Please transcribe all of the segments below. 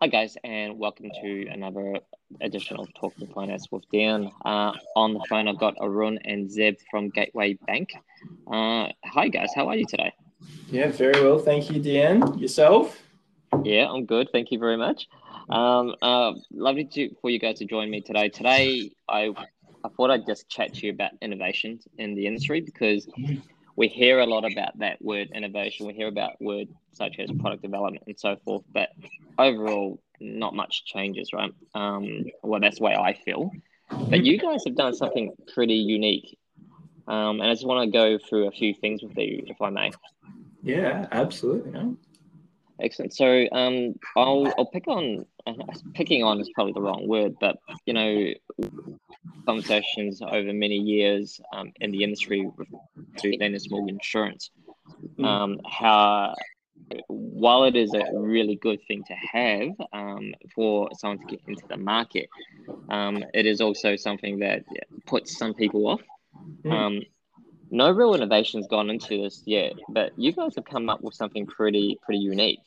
Hi guys, and welcome to another edition of Talking Finance with Dan. Uh, on the phone, I've got Arun and Zeb from Gateway Bank. Uh, hi guys, how are you today? Yeah, very well, thank you, Dan. Yourself? Yeah, I'm good. Thank you very much. Um, uh, lovely to, for you guys to join me today. Today, I I thought I'd just chat to you about innovations in the industry because we hear a lot about that word innovation. We hear about words such as product development and so forth, but overall, not much changes, right? Um, well, that's the way I feel. But you guys have done something pretty unique. Um, and I just want to go through a few things with you, if I may. Yeah, absolutely. Excellent. So um, I'll I'll pick on uh, picking on is probably the wrong word, but you know, conversations over many years um, in the industry to Lenders Mortgage Insurance, hmm. um, how while it is a really good thing to have um, for someone to get into the market, um, it is also something that puts some people off. Hmm. Um, no real innovation's gone into this yet, but you guys have come up with something pretty pretty unique.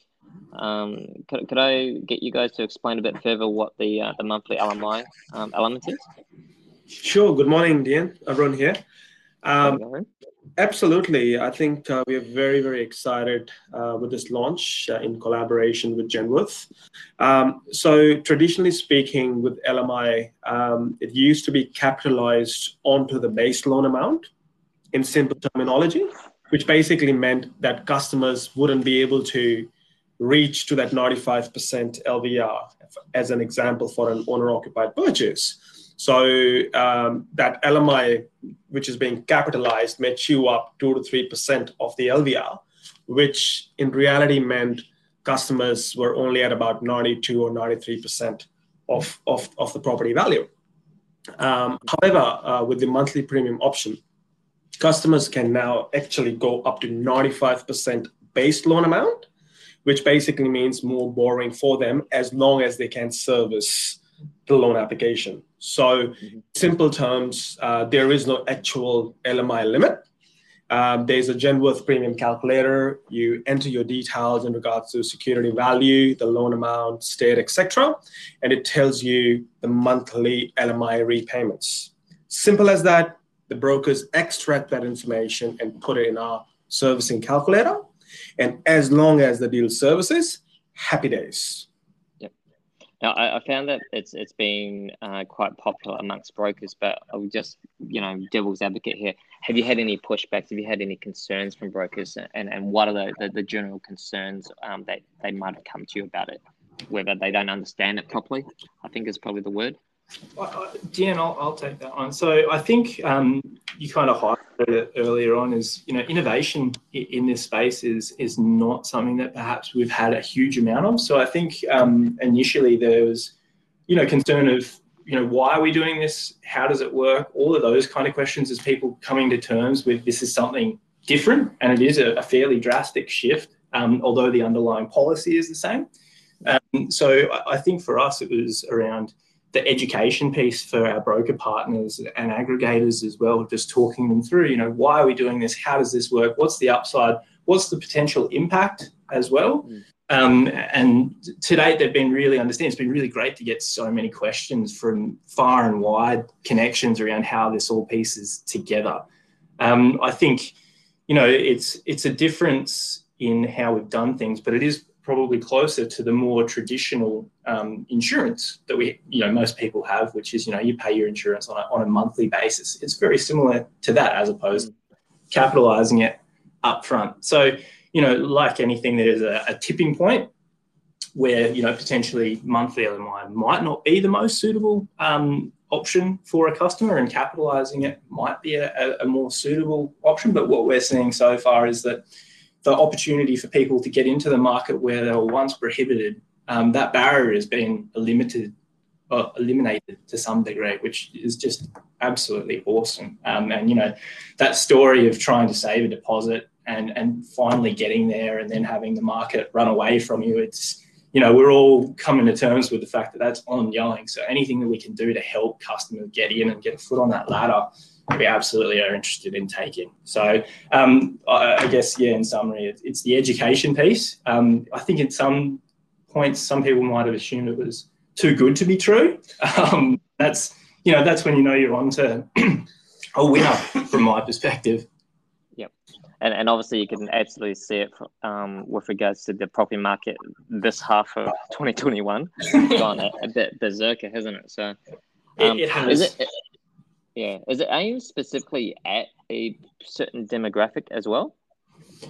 Um, could, could I get you guys to explain a bit further what the uh, the monthly LMI um, element is? Sure. Good morning, Dean. Everyone here. Um, absolutely. I think uh, we are very, very excited uh, with this launch uh, in collaboration with Genworth. Um, so, traditionally speaking, with LMI, um, it used to be capitalized onto the base loan amount in simple terminology, which basically meant that customers wouldn't be able to reach to that 95% LVR, as an example, for an owner occupied purchase. So um, that LMI, which is being capitalized, may chew up 2 to 3% of the LVR, which in reality meant customers were only at about 92 or 93% of, of, of the property value. Um, however, uh, with the monthly premium option, customers can now actually go up to 95% base loan amount which basically means more borrowing for them as long as they can service the loan application. So, mm-hmm. simple terms, uh, there is no actual LMI limit. Um, there's a Genworth premium calculator. You enter your details in regards to security value, the loan amount, state, etc., and it tells you the monthly LMI repayments. Simple as that. The brokers extract that information and put it in our servicing calculator and as long as the deal services, happy days. Yep. Now, I, I found that it's it's been uh, quite popular amongst brokers, but I would just, you know, devil's advocate here. Have you had any pushbacks? Have you had any concerns from brokers? And, and what are the, the, the general concerns um, that they might have come to you about it? Whether they don't understand it properly, I think is probably the word. Dan, I'll, I'll take that one. So I think um, you kind of highlighted it earlier on is, you know, innovation in this space is is not something that perhaps we've had a huge amount of. So I think um, initially there was, you know, concern of, you know, why are we doing this? How does it work? All of those kind of questions as people coming to terms with this is something different and it is a, a fairly drastic shift, um, although the underlying policy is the same. Um, so I, I think for us it was around – the education piece for our broker partners and aggregators as well, just talking them through, you know, why are we doing this? How does this work? What's the upside? What's the potential impact as well? Mm. Um, and to date, they've been really understanding. It's been really great to get so many questions from far and wide connections around how this all pieces together. Um, I think, you know, it's it's a difference in how we've done things, but it is probably closer to the more traditional um, insurance that we, you know, most people have, which is, you know, you pay your insurance on a, on a monthly basis. It's very similar to that as opposed to capitalizing it upfront. So, you know, like anything, there is a, a tipping point where, you know, potentially monthly LMI might not be the most suitable um, option for a customer and capitalizing it might be a, a more suitable option. But what we're seeing so far is that the opportunity for people to get into the market where they were once prohibited, um, that barrier has been limited, uh, eliminated to some degree, which is just absolutely awesome. Um, and you know, that story of trying to save a deposit and and finally getting there, and then having the market run away from you, it's you know, we're all coming to terms with the fact that that's ongoing. So anything that we can do to help customers get in and get a foot on that ladder we absolutely are interested in taking. So um, I, I, guess, yeah, in summary, it's, it's the education piece. Um, I think at some points, some people might have assumed it was too good to be true. Um, that's you know that's when you know you're on to a winner from my perspective. Yep, and and obviously you can absolutely see it um, with regards to the property market this half of 2021 gone a, a, bit berserker, hasn't it? So, um, it, it has. Is it, yeah, is it aimed specifically at a certain demographic as well?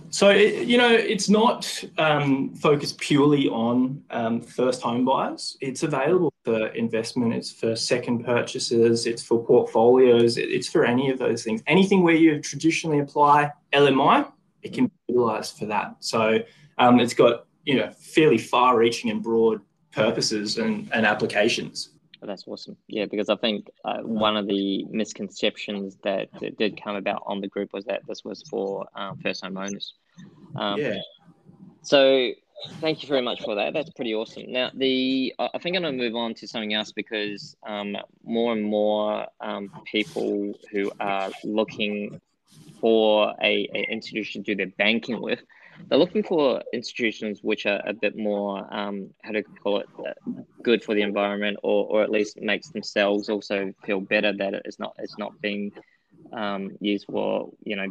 So, you know, it's not um, focused purely on um, first home buyers. It's available for investment, it's for second purchases, it's for portfolios, it's for any of those things. Anything where you traditionally apply LMI, it can be utilized for that. So, um, it's got, you know, fairly far reaching and broad purposes and, and applications. That's awesome. Yeah, because I think uh, one of the misconceptions that, that, did come about on the group was that this was for um, first home owners. Um, yeah. So thank you very much for that. That's pretty awesome. Now, the I think I'm going to move on to something else because um, more and more um, people who are looking for a, a institution to do their banking with they're looking for institutions which are a bit more um, how to call it uh, good for the environment or, or at least makes themselves also feel better that it's not it's not being um, used for you know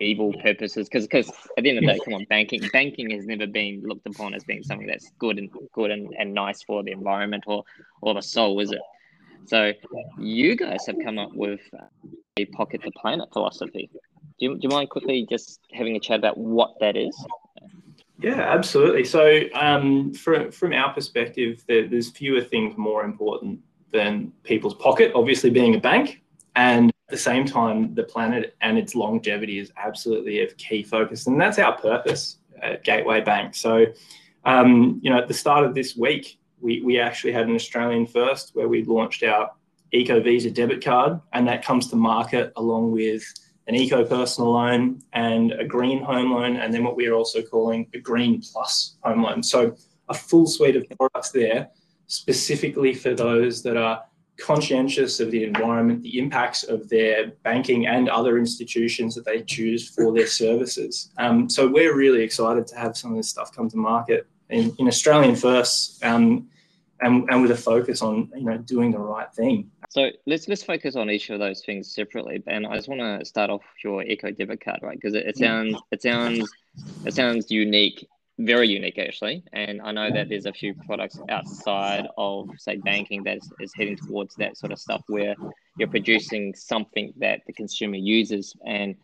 evil purposes. Because because at the end of the day come on banking banking has never been looked upon as being something that's good and good and, and nice for the environment or or the soul is it? So you guys have come up with a pocket the planet philosophy do you, do you mind quickly just having a chat about what that is? Yeah, absolutely. So, um, from from our perspective, there, there's fewer things more important than people's pocket. Obviously, being a bank, and at the same time, the planet and its longevity is absolutely a key focus, and that's our purpose at Gateway Bank. So, um, you know, at the start of this week, we we actually had an Australian first where we launched our Eco Visa debit card, and that comes to market along with an eco personal loan and a green home loan, and then what we are also calling a green plus home loan. So a full suite of products there specifically for those that are conscientious of the environment, the impacts of their banking and other institutions that they choose for their services. Um, so we're really excited to have some of this stuff come to market in, in Australian first um, and, and with a focus on you know doing the right thing. So let's let's focus on each of those things separately. And I just want to start off your Eco debit card, right? Because it, it sounds it sounds it sounds unique, very unique actually. And I know that there's a few products outside of say banking that is, is heading towards that sort of stuff where you're producing something that the consumer uses and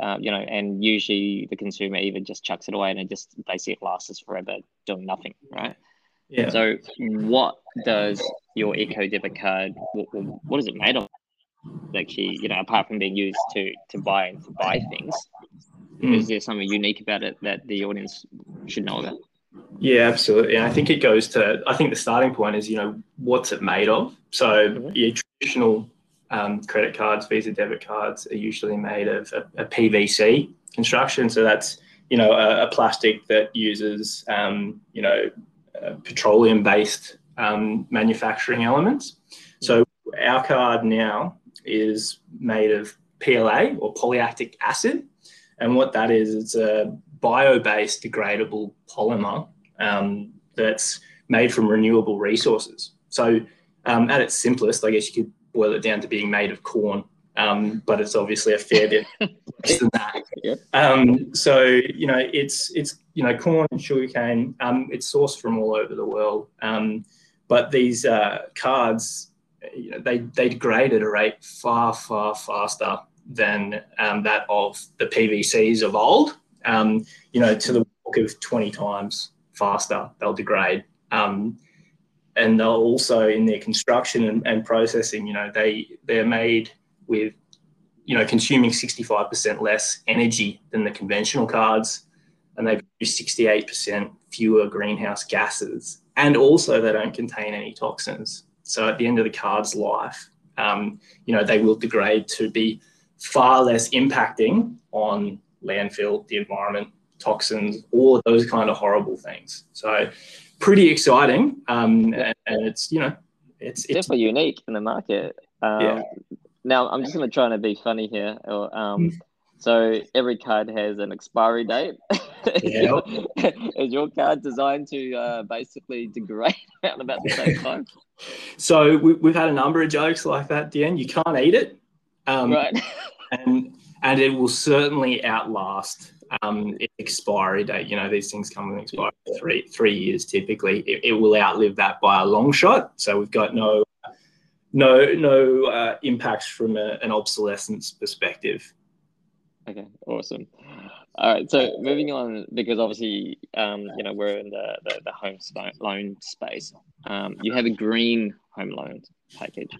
uh, you know, and usually the consumer even just chucks it away and it just basically lasts forever doing nothing, right? Yeah. So, what does your Eco debit card? What, what is it made of? Actually, you know, apart from being used to to buy to buy things, mm. is there something unique about it that the audience should know about? Yeah, absolutely. And I think it goes to I think the starting point is you know what's it made of. So mm-hmm. your traditional um, credit cards, Visa debit cards are usually made of a, a PVC construction. So that's you know a, a plastic that uses um, you know uh, petroleum based um, manufacturing elements. So our card now is made of PLA or polylactic acid. And what that is, it's a bio based degradable polymer um, that's made from renewable resources. So, um, at its simplest, I guess you could boil it down to being made of corn, um, but it's obviously a fair bit less than that. Yep. Um, so you know, it's it's you know corn and sugarcane. Um, it's sourced from all over the world, um, but these uh, cards, you know, they they degrade at a rate far far faster than um, that of the PVCs of old. Um, you know, to the walk of twenty times faster they'll degrade. Um, and they'll also in their construction and, and processing, you know, they they're made with you know consuming 65% less energy than the conventional cards and they produce 68% fewer greenhouse gases. And also they don't contain any toxins. So at the end of the card's life um, you know they will degrade to be far less impacting on landfill the environment toxins all of those kind of horrible things. So pretty exciting um, and, and, it's you know it's, it's definitely unique in the market. Um, yeah now I'm just going to try and be funny here. Or, um, mm. So every card has an expiry date. Yeah. is your card designed to uh, basically degrade around about the same time? So we, we've had a number of jokes like that, Dan. You can't eat it, um, right. and and it will certainly outlast um, its expiry date. You know, these things come with expiry three three years typically. It, it will outlive that by a long shot. So we've got no no no uh, impacts from a, an obsolescence perspective. Okay, awesome. All right, so moving on because obviously, um, you know, we're in the the, the home sp- loan space. Um, you have a green home loan package.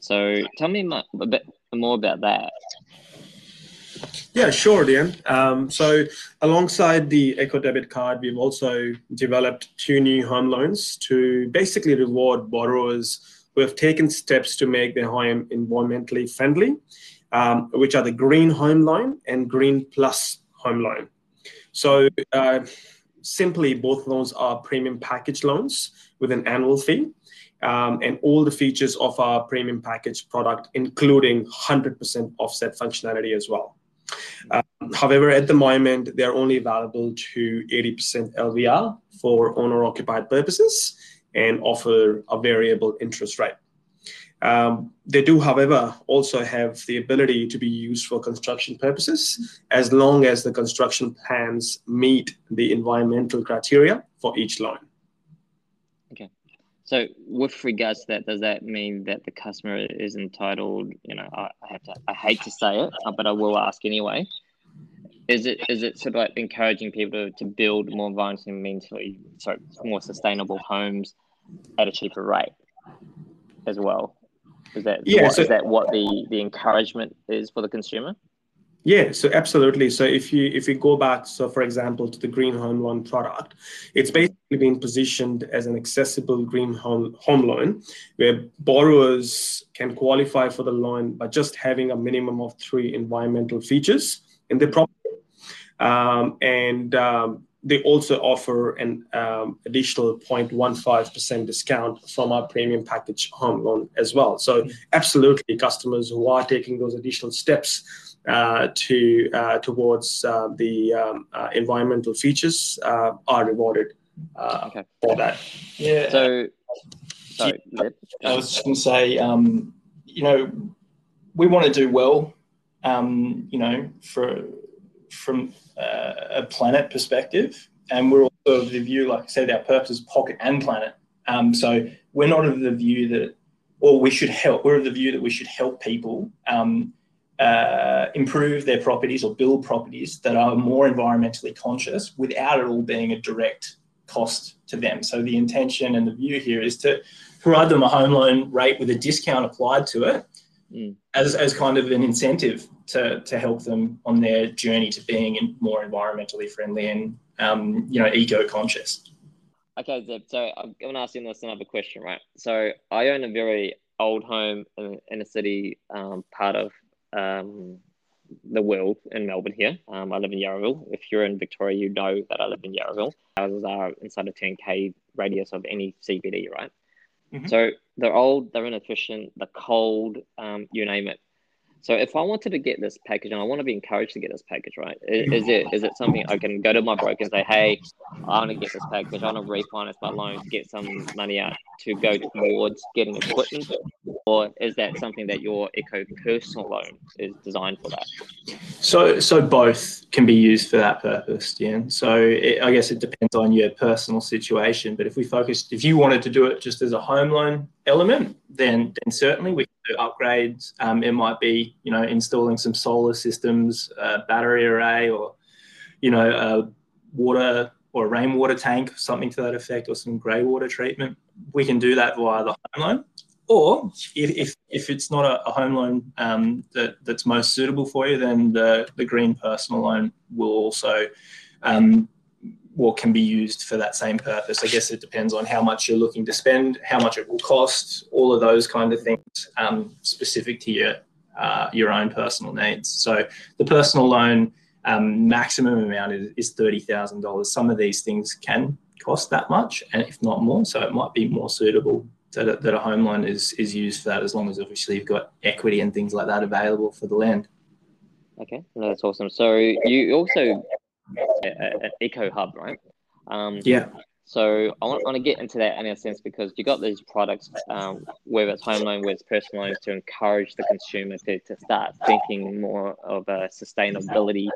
So tell me a bit more about that. Yeah, sure, Dan. Um, so alongside the Eco Debit card, we've also developed two new home loans to basically reward borrowers who have taken steps to make the home environmentally friendly, um, which are the Green Home Loan and Green Plus Home Loan. So uh, simply, both loans are premium package loans with an annual fee. Um, and all the features of our premium package product, including 100% offset functionality as well. Um, however, at the moment, they're only available to 80% LVR for owner occupied purposes and offer a variable interest rate. Um, they do, however, also have the ability to be used for construction purposes as long as the construction plans meet the environmental criteria for each loan. Okay. So, with regards to that, does that mean that the customer is entitled? You know, I, have to. I hate to say it, but I will ask anyway. Is it is it sort of like encouraging people to, to build more environmentally, sorry, more sustainable homes at a cheaper rate as well? Is that yeah, what, so, is that what the the encouragement is for the consumer? Yeah, so absolutely. So if you if you go back, so for example, to the green home loan product, it's basically been positioned as an accessible green home home loan, where borrowers can qualify for the loan by just having a minimum of three environmental features in their property, um, and um, they also offer an um, additional 0.15% discount from our premium package home loan as well. So absolutely, customers who are taking those additional steps uh, to uh, towards uh, the um, uh, environmental features uh, are rewarded uh, okay. for that. Yeah. So, sorry. I was just going to say, um, you know, we want to do well. Um, you know, for from uh, a planet perspective, and we're also of the view, like I said, our purpose is pocket and planet. Um, so we're not of the view that, or we should help. We're of the view that we should help people um, uh, improve their properties or build properties that are more environmentally conscious without it all being a direct cost to them. So the intention and the view here is to provide them a home loan rate with a discount applied to it mm. as, as kind of an incentive to, to help them on their journey to being more environmentally friendly and um, you know eco-conscious. Okay, Zeb. So I'm going to ask you this another question, right? So I own a very old home in, in a city um, part of um, the world in Melbourne here. Um, I live in Yarraville. If you're in Victoria, you know that I live in Yarraville. Houses are inside a 10k radius of any CBD, right? Mm-hmm. So they're old, they're inefficient, they're cold, um, you name it. So if I wanted to get this package and I want to be encouraged to get this package, right? Is, mm-hmm. is, it is it something I can go to my broker and say, hey, I want to get this package, I want to refinance my loan to get some money out to go towards getting equipment, or is that something that your Eco personal loan is designed for that? So so both can be used for that purpose, Dan. So it, I guess it depends on your personal situation. But if we focused, if you wanted to do it just as a home loan element, then then certainly we can do upgrades. Um, it might be you know installing some solar systems, a battery array, or you know a water or a rainwater tank, something to that effect, or some grey water treatment. We can do that via the home loan. Or if, if, if it's not a, a home loan um, that, that's most suitable for you, then the, the green personal loan will also um, what can be used for that same purpose. I guess it depends on how much you're looking to spend, how much it will cost, all of those kind of things um, specific to your uh, your own personal needs. So the personal loan um, maximum amount is, is thirty thousand dollars. Some of these things can cost that much, and if not more, so it might be more suitable that that a home loan is is used for that, as long as obviously you've got equity and things like that available for the land. Okay, no, that's awesome. So you also an eco hub, right? Um, yeah. So I want, want to get into that in a sense because you got these products, um, whether it's home loan, whether it's personal loans, to encourage the consumer to, to start thinking more of a sustainability,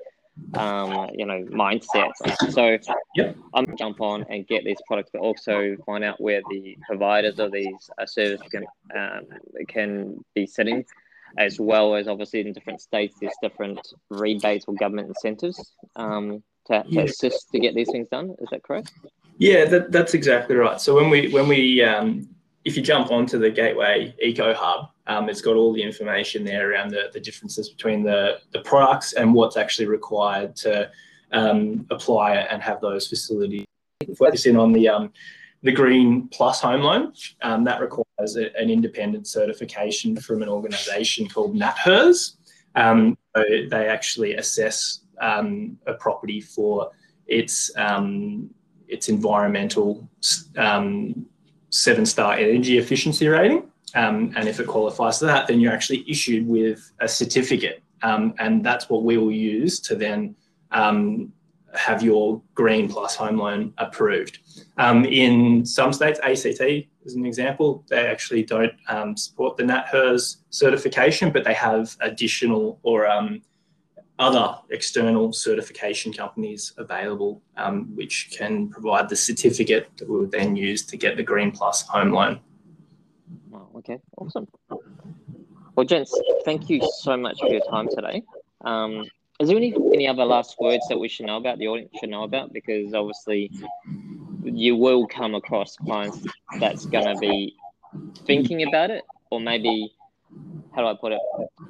um, you know, mindset. So yep. I'm gonna jump on and get these products, but also find out where the providers of these uh, services can um, can be sitting, as well as obviously in different states there's different rebates or government incentives um, to, to assist to get these things done. Is that correct? Yeah, that, that's exactly right. So when we when we um, if you jump onto the Gateway Eco Hub, um, it's got all the information there around the, the differences between the, the products and what's actually required to um, apply and have those facilities. Focus in on the um, the Green Plus Home Loan, um, that requires a, an independent certification from an organisation called NatHERS. Um, so they actually assess um, a property for its um, its environmental um, seven star energy efficiency rating. Um, and if it qualifies to that, then you're actually issued with a certificate. And that's what we will use to then have your green plus home loan approved. Um, in some states, ACT is an example, they actually don't um, support the NatHERS certification, but they have additional or other external certification companies available, um, which can provide the certificate that we would then use to get the Green Plus home loan. Oh, okay, awesome. Well, gents, thank you so much for your time today. Is there any any other last words that we should know about the audience should know about? Because obviously, you will come across clients that's going to be thinking about it, or maybe how do I put it?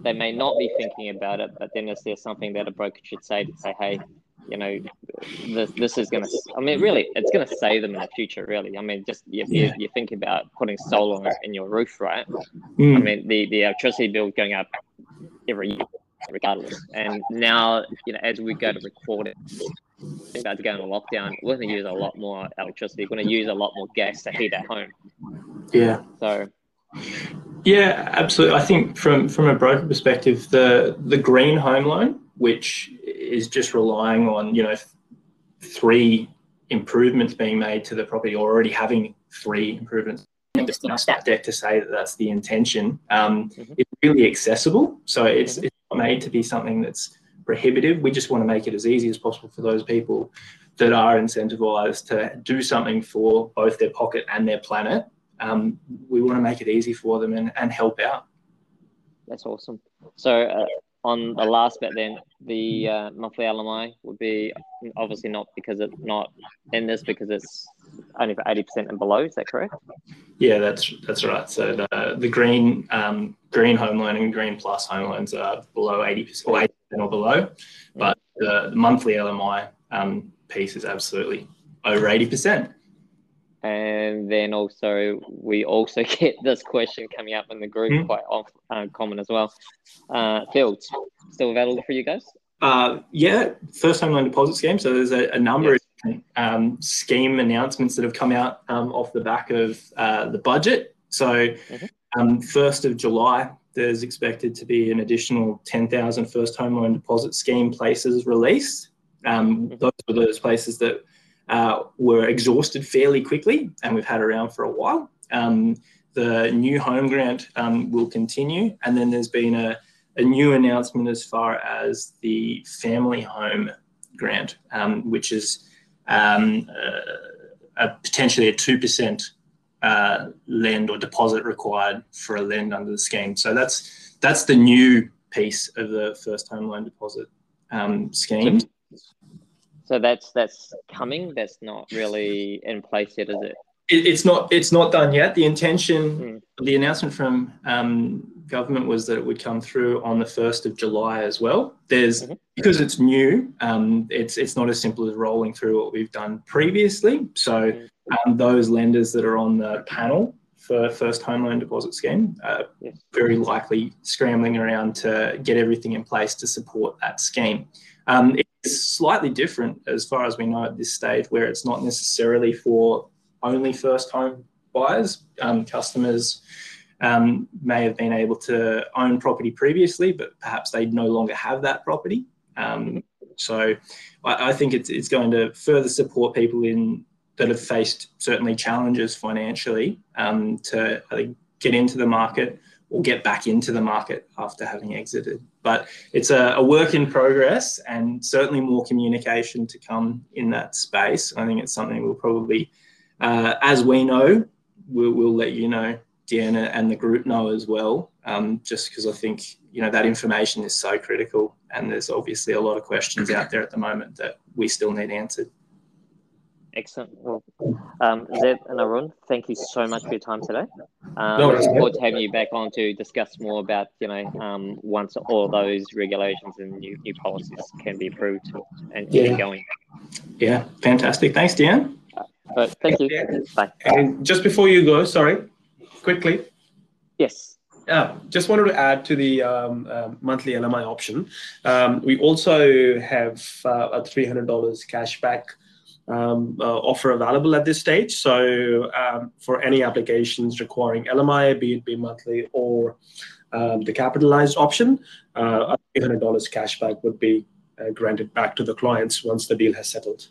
They may not be thinking about it, but then is there something that a broker should say to say, hey, you know, this this is going to. I mean, really, it's going to save them in the future. Really, I mean, just if you, you think about putting solar in your roof, right? Mm. I mean, the the electricity bill going up every year, regardless. And now, you know, as we go to record it, about to go into lockdown, we're going to use a lot more electricity. We're going to use a lot more gas to heat at home. Yeah. So yeah, absolutely. I think from from a broker perspective, the the green home loan, which is just relying on you know three improvements being made to the property, or already having three improvements, and just a stat dec to say that that's the intention. Um, mm-hmm. It's really accessible, so it's mm-hmm. it's not made to be something that's prohibitive. We just want to make it as easy as possible for those people that are incentivized to do something for both their pocket and their planet um, we want to make it easy for them and, and help out. That's awesome. So uh, on the last bit, then the uh, monthly LMI would be obviously not because it's not in this because it's only for eighty percent and below. Is that correct? Yeah, that's that's right. So the the green um, green home loan and green plus home loans are below eighty percent or eighty percent or below, but the monthly LMI um, piece is absolutely over eighty percent. And then also, we also get this question coming up in the group mm-hmm. quite often, uh, common as well. Uh, Fields, still available for you guys? Uh, yeah, first home loan deposit scheme. So there's a, a number yes. of um, scheme announcements that have come out um, off the back of uh, the budget. So, mm-hmm. um, 1st of July, there's expected to be an additional 10,000 first home loan deposit scheme places released. Um, mm-hmm. Those were those places that uh, were exhausted fairly quickly, and we've had around for a while. Um, the new home grant um, will continue, and then there's been a, a, new announcement as far as the family home grant, um, which is um, uh, a, potentially a two percent uh, lend or deposit required for a lend under the scheme. So that's that's the new piece of the first home loan deposit um, scheme. So that's that's coming. That's not really in place yet, is it? it it's not. It's not done yet. The intention, mm. the announcement from um, government was that it would come through on the first of July as well. There's mm-hmm. because it's new. Um, it's it's not as simple as rolling through what we've done previously. So mm. um, those lenders that are on the panel for first home loan deposit scheme, uh, yes. very likely scrambling around to get everything in place to support that scheme. Um, it's slightly different as far as we know at this stage, where it's not necessarily for only first home buyers. Um, customers um, may have been able to own property previously, but perhaps they no longer have that property. Um, so I, I, think it's, it's going to further support people in that have faced certainly challenges financially um, to get into the market or get back into the market after having exited. But it's a, a, work in progress and certainly more communication to come in that space. I think it's something we'll probably, uh, as we know, we'll, we'll, let you know, Deanna and the group know as well, um, just because I think, you know, that information is so critical. And there's obviously a lot of questions out there at the moment that we still need answered. Excellent. Well, um, Zeb and Arun, thank you so much for your time today. Um, no, looking forward to have you back on to discuss more about, you know, um, once all those regulations and new, new policies can be approved and yeah. get going. Yeah, fantastic. Thanks, Dan. But thank you. Bye. And just before you go, sorry, quickly. Yes. Yeah, just wanted to add to the um, uh, monthly LMI option. Um, we also have uh, a $300 cashback um, uh, offer available at this stage. So um, for any applications requiring LMI, be it be monthly or um, the capitalized option, uh, $800 cashback would be uh, granted back to the clients once the deal has settled.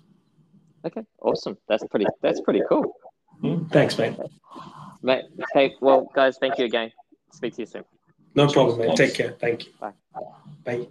Okay, awesome. That's pretty. That's pretty cool. Mm, thanks, mate. Mate. Okay. Well, guys, thank you again. Speak to you soon. No problem, mate. Take care. Thank you. Bye. Bye.